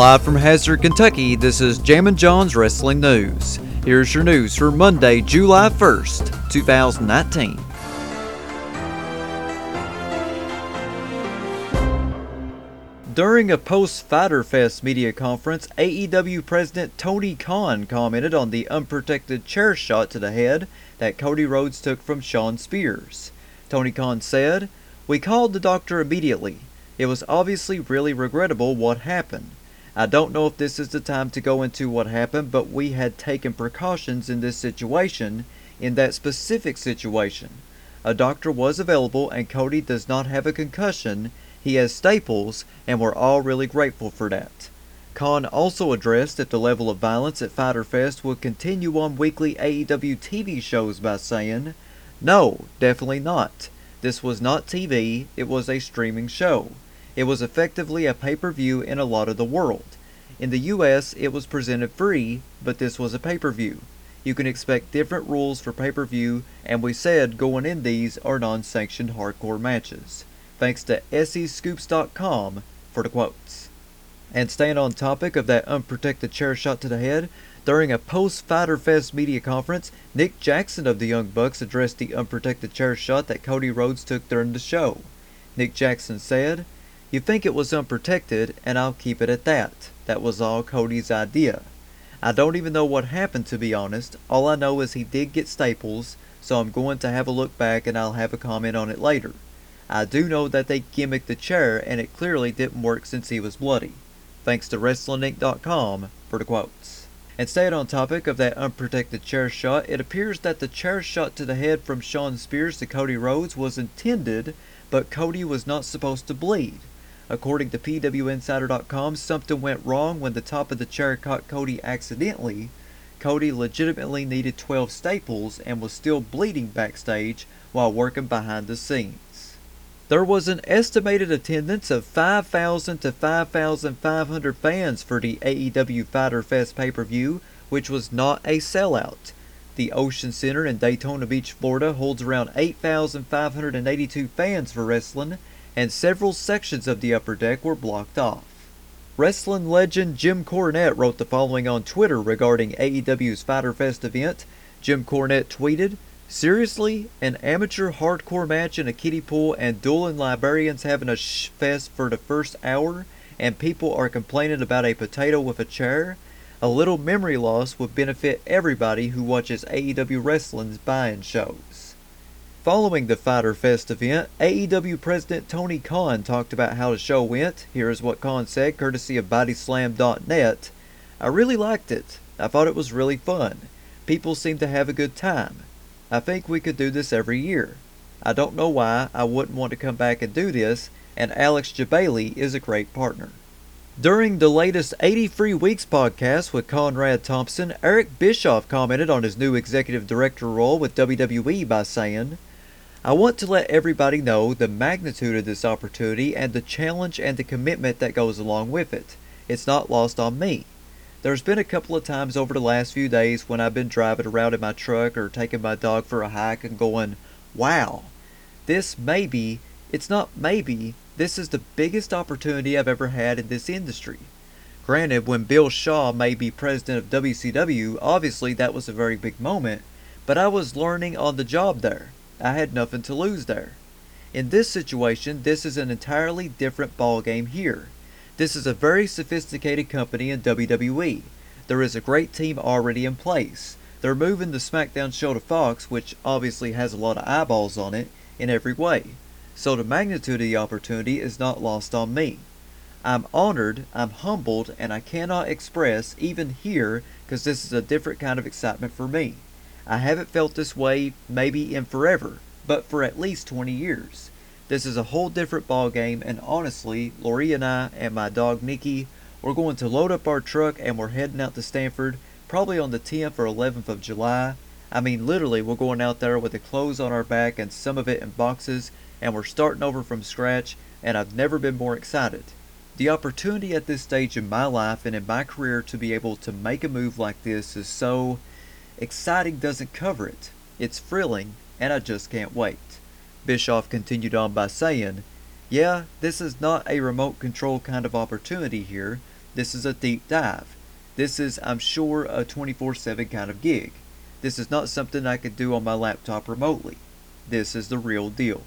Live from Hazard, Kentucky, this is Jammin' Jon's Wrestling News. Here's your news for Monday, July 1st, 2019. During a post Fyter Fest media conference, AEW President Tony Khan commented on the unprotected chair shot to the head that Cody Rhodes took from Shawn Spears. Tony Khan said, We called the doctor immediately. It was obviously really regrettable what happened. I don't know if this is the time to go into what happened, but we had taken precautions in this situation, in that specific situation. A doctor was available, and Cody does not have a concussion. He has staples, and we're all really grateful for that. Khan also addressed if the level of violence at Fyter Fest would continue on weekly AEW TV shows by saying, No, definitely not. This was not TV, it was a streaming show. It was effectively a pay per view in a lot of the world. In the US, it was presented free, but this was a pay per view. You can expect different rules for pay per view, and we said going in these are non sanctioned hardcore matches. Thanks to SEScoops.com for the quotes. And staying on topic of that unprotected chair shot to the head, during a post Fyter Fest media conference, Nick Jackson of the Young Bucks addressed the unprotected chair shot that Cody Rhodes took during the show. Nick Jackson said, you think it was unprotected, and I'll keep it at that. That was all Cody's idea. I don't even know what happened to be honest. All I know is he did get staples, so I'm going to have a look back and I'll have a comment on it later. I do know that they gimmicked the chair and it clearly didn't work since he was bloody. Thanks to WrestlingInc.com for the quotes. And staying on topic of that unprotected chair shot, it appears that the chair shot to the head from Shawn Spears to Cody Rhodes was intended, but Cody was not supposed to bleed. According to PWInsider.com, something went wrong when the top of the chair caught Cody accidentally. Cody legitimately needed 12 staples and was still bleeding backstage while working behind the scenes. There was an estimated attendance of 5,000 to 5,500 fans for the AEW Fyter Fest pay per view, which was not a sellout. The Ocean Center in Daytona Beach, Florida holds around 8,582 fans for wrestling, and several sections of the upper deck were blocked off. Wrestling legend Jim Cornette wrote the following on Twitter regarding AEW's Fyter Fest event. Jim Cornette tweeted, Seriously? An amateur hardcore match in a kiddie pool and dueling librarians having a sh fest for the first hour, and people are complaining about a potato with a chair? A little memory loss would benefit everybody who watches AEW Wrestling's buy-in shows. Following the Fyter Fest event, AEW President Tony Khan talked about how the show went. Here is what Khan said, courtesy of BodySlam.net. I really liked it. I thought it was really fun. People seemed to have a good time. I think we could do this every year. I don't know why I wouldn't want to come back and do this, and Alex Jebailey is a great partner. During the latest 83 Weeks podcast with Conrad Thompson, Eric Bischoff commented on his new executive director role with WWE by saying, I want to let everybody know the magnitude of this opportunity and the challenge and the commitment that goes along with it. It's not lost on me. There's been a couple of times over the last few days when I've been driving around in my truck or taking my dog for a hike and going, wow, this maybe, it's not maybe, this is the biggest opportunity I've ever had in this industry. Granted, when Bill Shaw may be president of WCW, obviously that was a very big moment, but I was learning on the job there. I had nothing to lose there. In this situation, this is an entirely different ballgame here. This is a very sophisticated company in WWE. There is a great team already in place. They're moving the SmackDown show to Fox, which obviously has a lot of eyeballs on it, in every way. So the magnitude of the opportunity is not lost on me. I'm honored, I'm humbled, and I cannot express, even here, because this is a different kind of excitement for me. I haven't felt this way maybe in forever, but for at least 20 years. This is a whole different ball game, and honestly, Lori and I and my dog Nikki, we're going to load up our truck and we're heading out to Stamford probably on the 10th or 11th of July. I mean, literally, we're going out there with the clothes on our back and some of it in boxes, and we're starting over from scratch, and I've never been more excited. The opportunity at this stage in my life and in my career to be able to make a move like this is so Exciting doesn't cover it. It's thrilling, and I just can't wait. Bischoff continued on by saying, Yeah, this is not a remote control kind of opportunity here. This is a deep dive. This is, I'm sure, a 24 7 kind of gig. This is not something I could do on my laptop remotely. This is the real deal.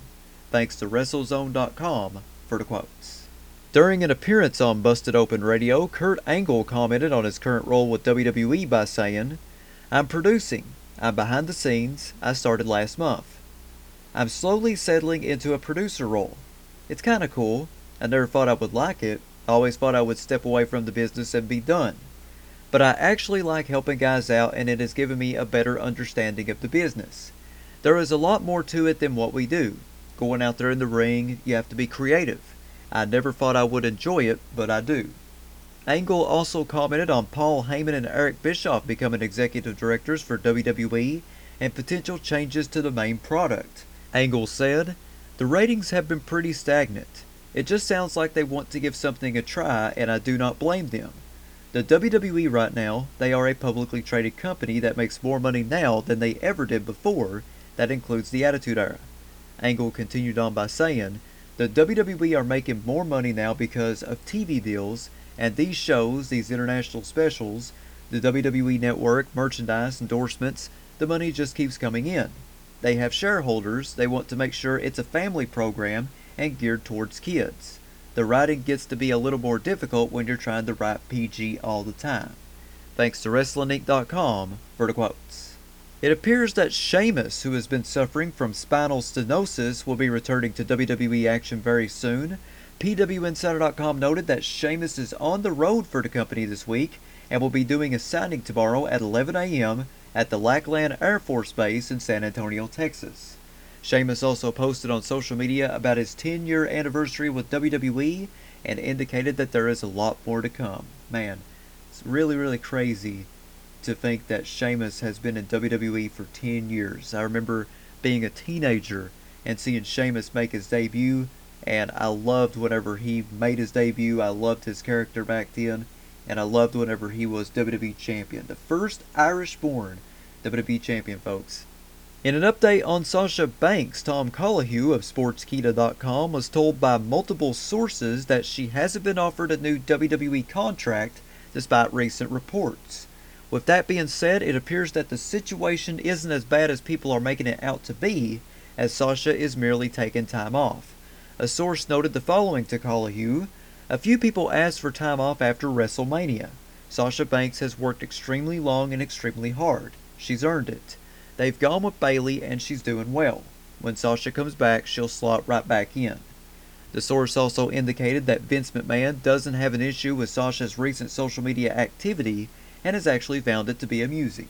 Thanks to WrestleZone.com for the quotes. During an appearance on Busted Open Radio, Kurt Angle commented on his current role with WWE by saying, I'm producing. I'm behind the scenes. I started last month. I'm slowly settling into a producer role. It's kinda cool. I never thought I would like it. I always thought I would step away from the business and be done. But I actually like helping guys out and it has given me a better understanding of the business. There is a lot more to it than what we do. Going out there in the ring, you have to be creative. I never thought I would enjoy it, but I do. Angle also commented on Paul Heyman and Eric Bischoff becoming executive directors for WWE and potential changes to the main product. Angle said, The ratings have been pretty stagnant. It just sounds like they want to give something a try, and I do not blame them. The WWE right now, they are a publicly traded company that makes more money now than they ever did before. That includes the Attitude Era. Angle continued on by saying, The WWE are making more money now because of TV deals and these shows, these international specials, the WWE Network, merchandise, endorsements, the money just keeps coming in. They have shareholders, they want to make sure it's a family program and geared towards kids. The writing gets to be a little more difficult when you're trying to write PG all the time. Thanks to WrestlingInc.com for the quotes. It appears that Sheamus, who has been suffering from spinal stenosis, will be returning to WWE action very soon. PWInsider.com noted that Sheamus is on the road for the company this week and will be doing a signing tomorrow at 11 a.m. at the Lackland Air Force Base in San Antonio, Texas. Sheamus also posted on social media about his 10 year anniversary with WWE and indicated that there is a lot more to come. Man, it's really, really crazy to think that Sheamus has been in WWE for 10 years. I remember being a teenager and seeing Sheamus make his debut and I loved whenever he made his debut. I loved his character back then, and I loved whenever he was WWE Champion. The first Irish born WWE Champion, folks. In an update on Sasha Banks, Tom Colohue of Sportskeeda.com was told by multiple sources that she hasn't been offered a new WWE contract despite recent reports. With that being said, it appears that the situation isn't as bad as people are making it out to be, as Sasha is merely taking time off. A source noted the following to Colohue. A few people asked for time off after WrestleMania. Sasha Banks has worked extremely long and extremely hard. She's earned it. They've gone with Bayley and she's doing well. When Sasha comes back, she'll slot right back in. The source also indicated that Vince McMahon doesn't have an issue with Sasha's recent social media activity and has actually found it to be amusing.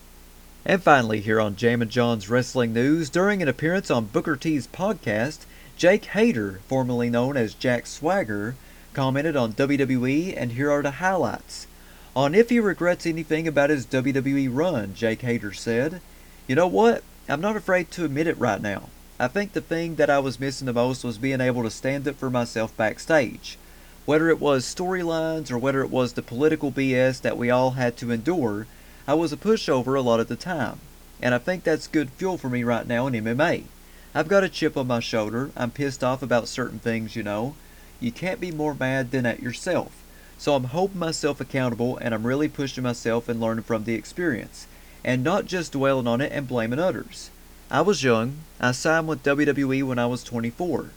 And finally, here on Jammin' Jon's Wrestling News, during an appearance on Booker T's podcast, Jake Hager, formerly known as Jack Swagger, commented on WWE, and here are the highlights. On if he regrets anything about his WWE run, Jake Hager said, You know what? I'm not afraid to admit it right now. I think the thing that I was missing the most was being able to stand up for myself backstage. Whether it was storylines or whether it was the political BS that we all had to endure, I was a pushover a lot of the time. And I think that's good fuel for me right now in MMA. I've got a chip on my shoulder. I'm pissed off about certain things, you know. You can't be more mad than at yourself. So I'm holding myself accountable and I'm really pushing myself and learning from the experience. And not just dwelling on it and blaming others. I was young. I signed with WWE when I was 24.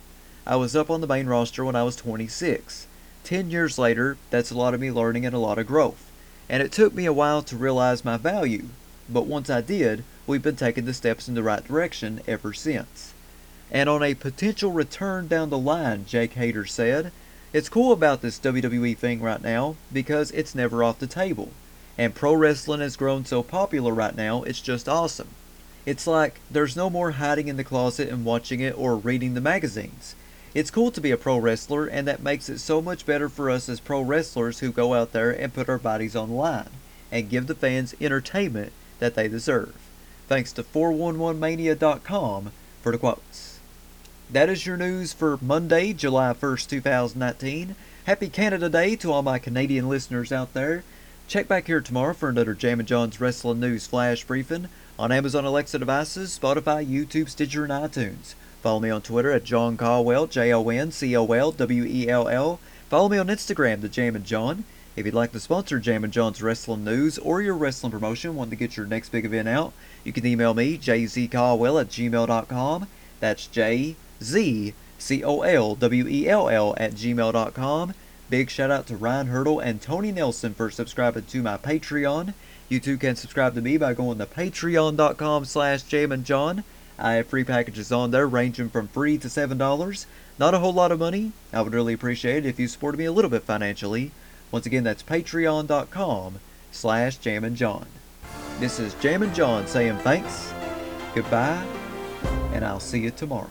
I was up on the main roster when I was 26. Ten years later, that's a lot of me learning and a lot of growth. And it took me a while to realize my value. But once I did, we've been taking the steps in the right direction ever since. And on a potential return down the line, Jake Hager said, It's cool about this WWE thing right now because it's never off the table. And pro wrestling has grown so popular right now, it's just awesome. It's like there's no more hiding in the closet and watching it or reading the magazines. It's cool to be a pro wrestler, and that makes it so much better for us as pro wrestlers who go out there and put our bodies on the line and give the fans entertainment that they deserve thanks to 411mania.com for the quotes. That is your news for Monday, July 1st, 2019. Happy Canada Day to all my Canadian listeners out there. Check back here tomorrow for another Jammin' Jon's Wrestling News Flash Briefing on Amazon Alexa devices, Spotify, YouTube, Stitcher, and iTunes. Follow me on Twitter at Jon Colwell, J O N C O L W E L L. Follow me on Instagram, The Jammin' John. If you'd like to sponsor Jammin' Jon's wrestling news or your wrestling promotion, wanting to get your next big event out, you can email me, jzcolwell at gmail.com. That's J-Z-C-O-L-W-E-L-L at gmail.com. Big shout out to Ryan Hurdle and Tony Nelson for subscribing to my Patreon. You too can subscribe to me by going to patreon.com slash jamandjohn. I have free packages on there ranging from free to $7. Not a whole lot of money. I would really appreciate it if you supported me a little bit financially. Once again, that's patreon.com slash jamandjohn. This is Jam and John saying thanks, goodbye, and I'll see you tomorrow.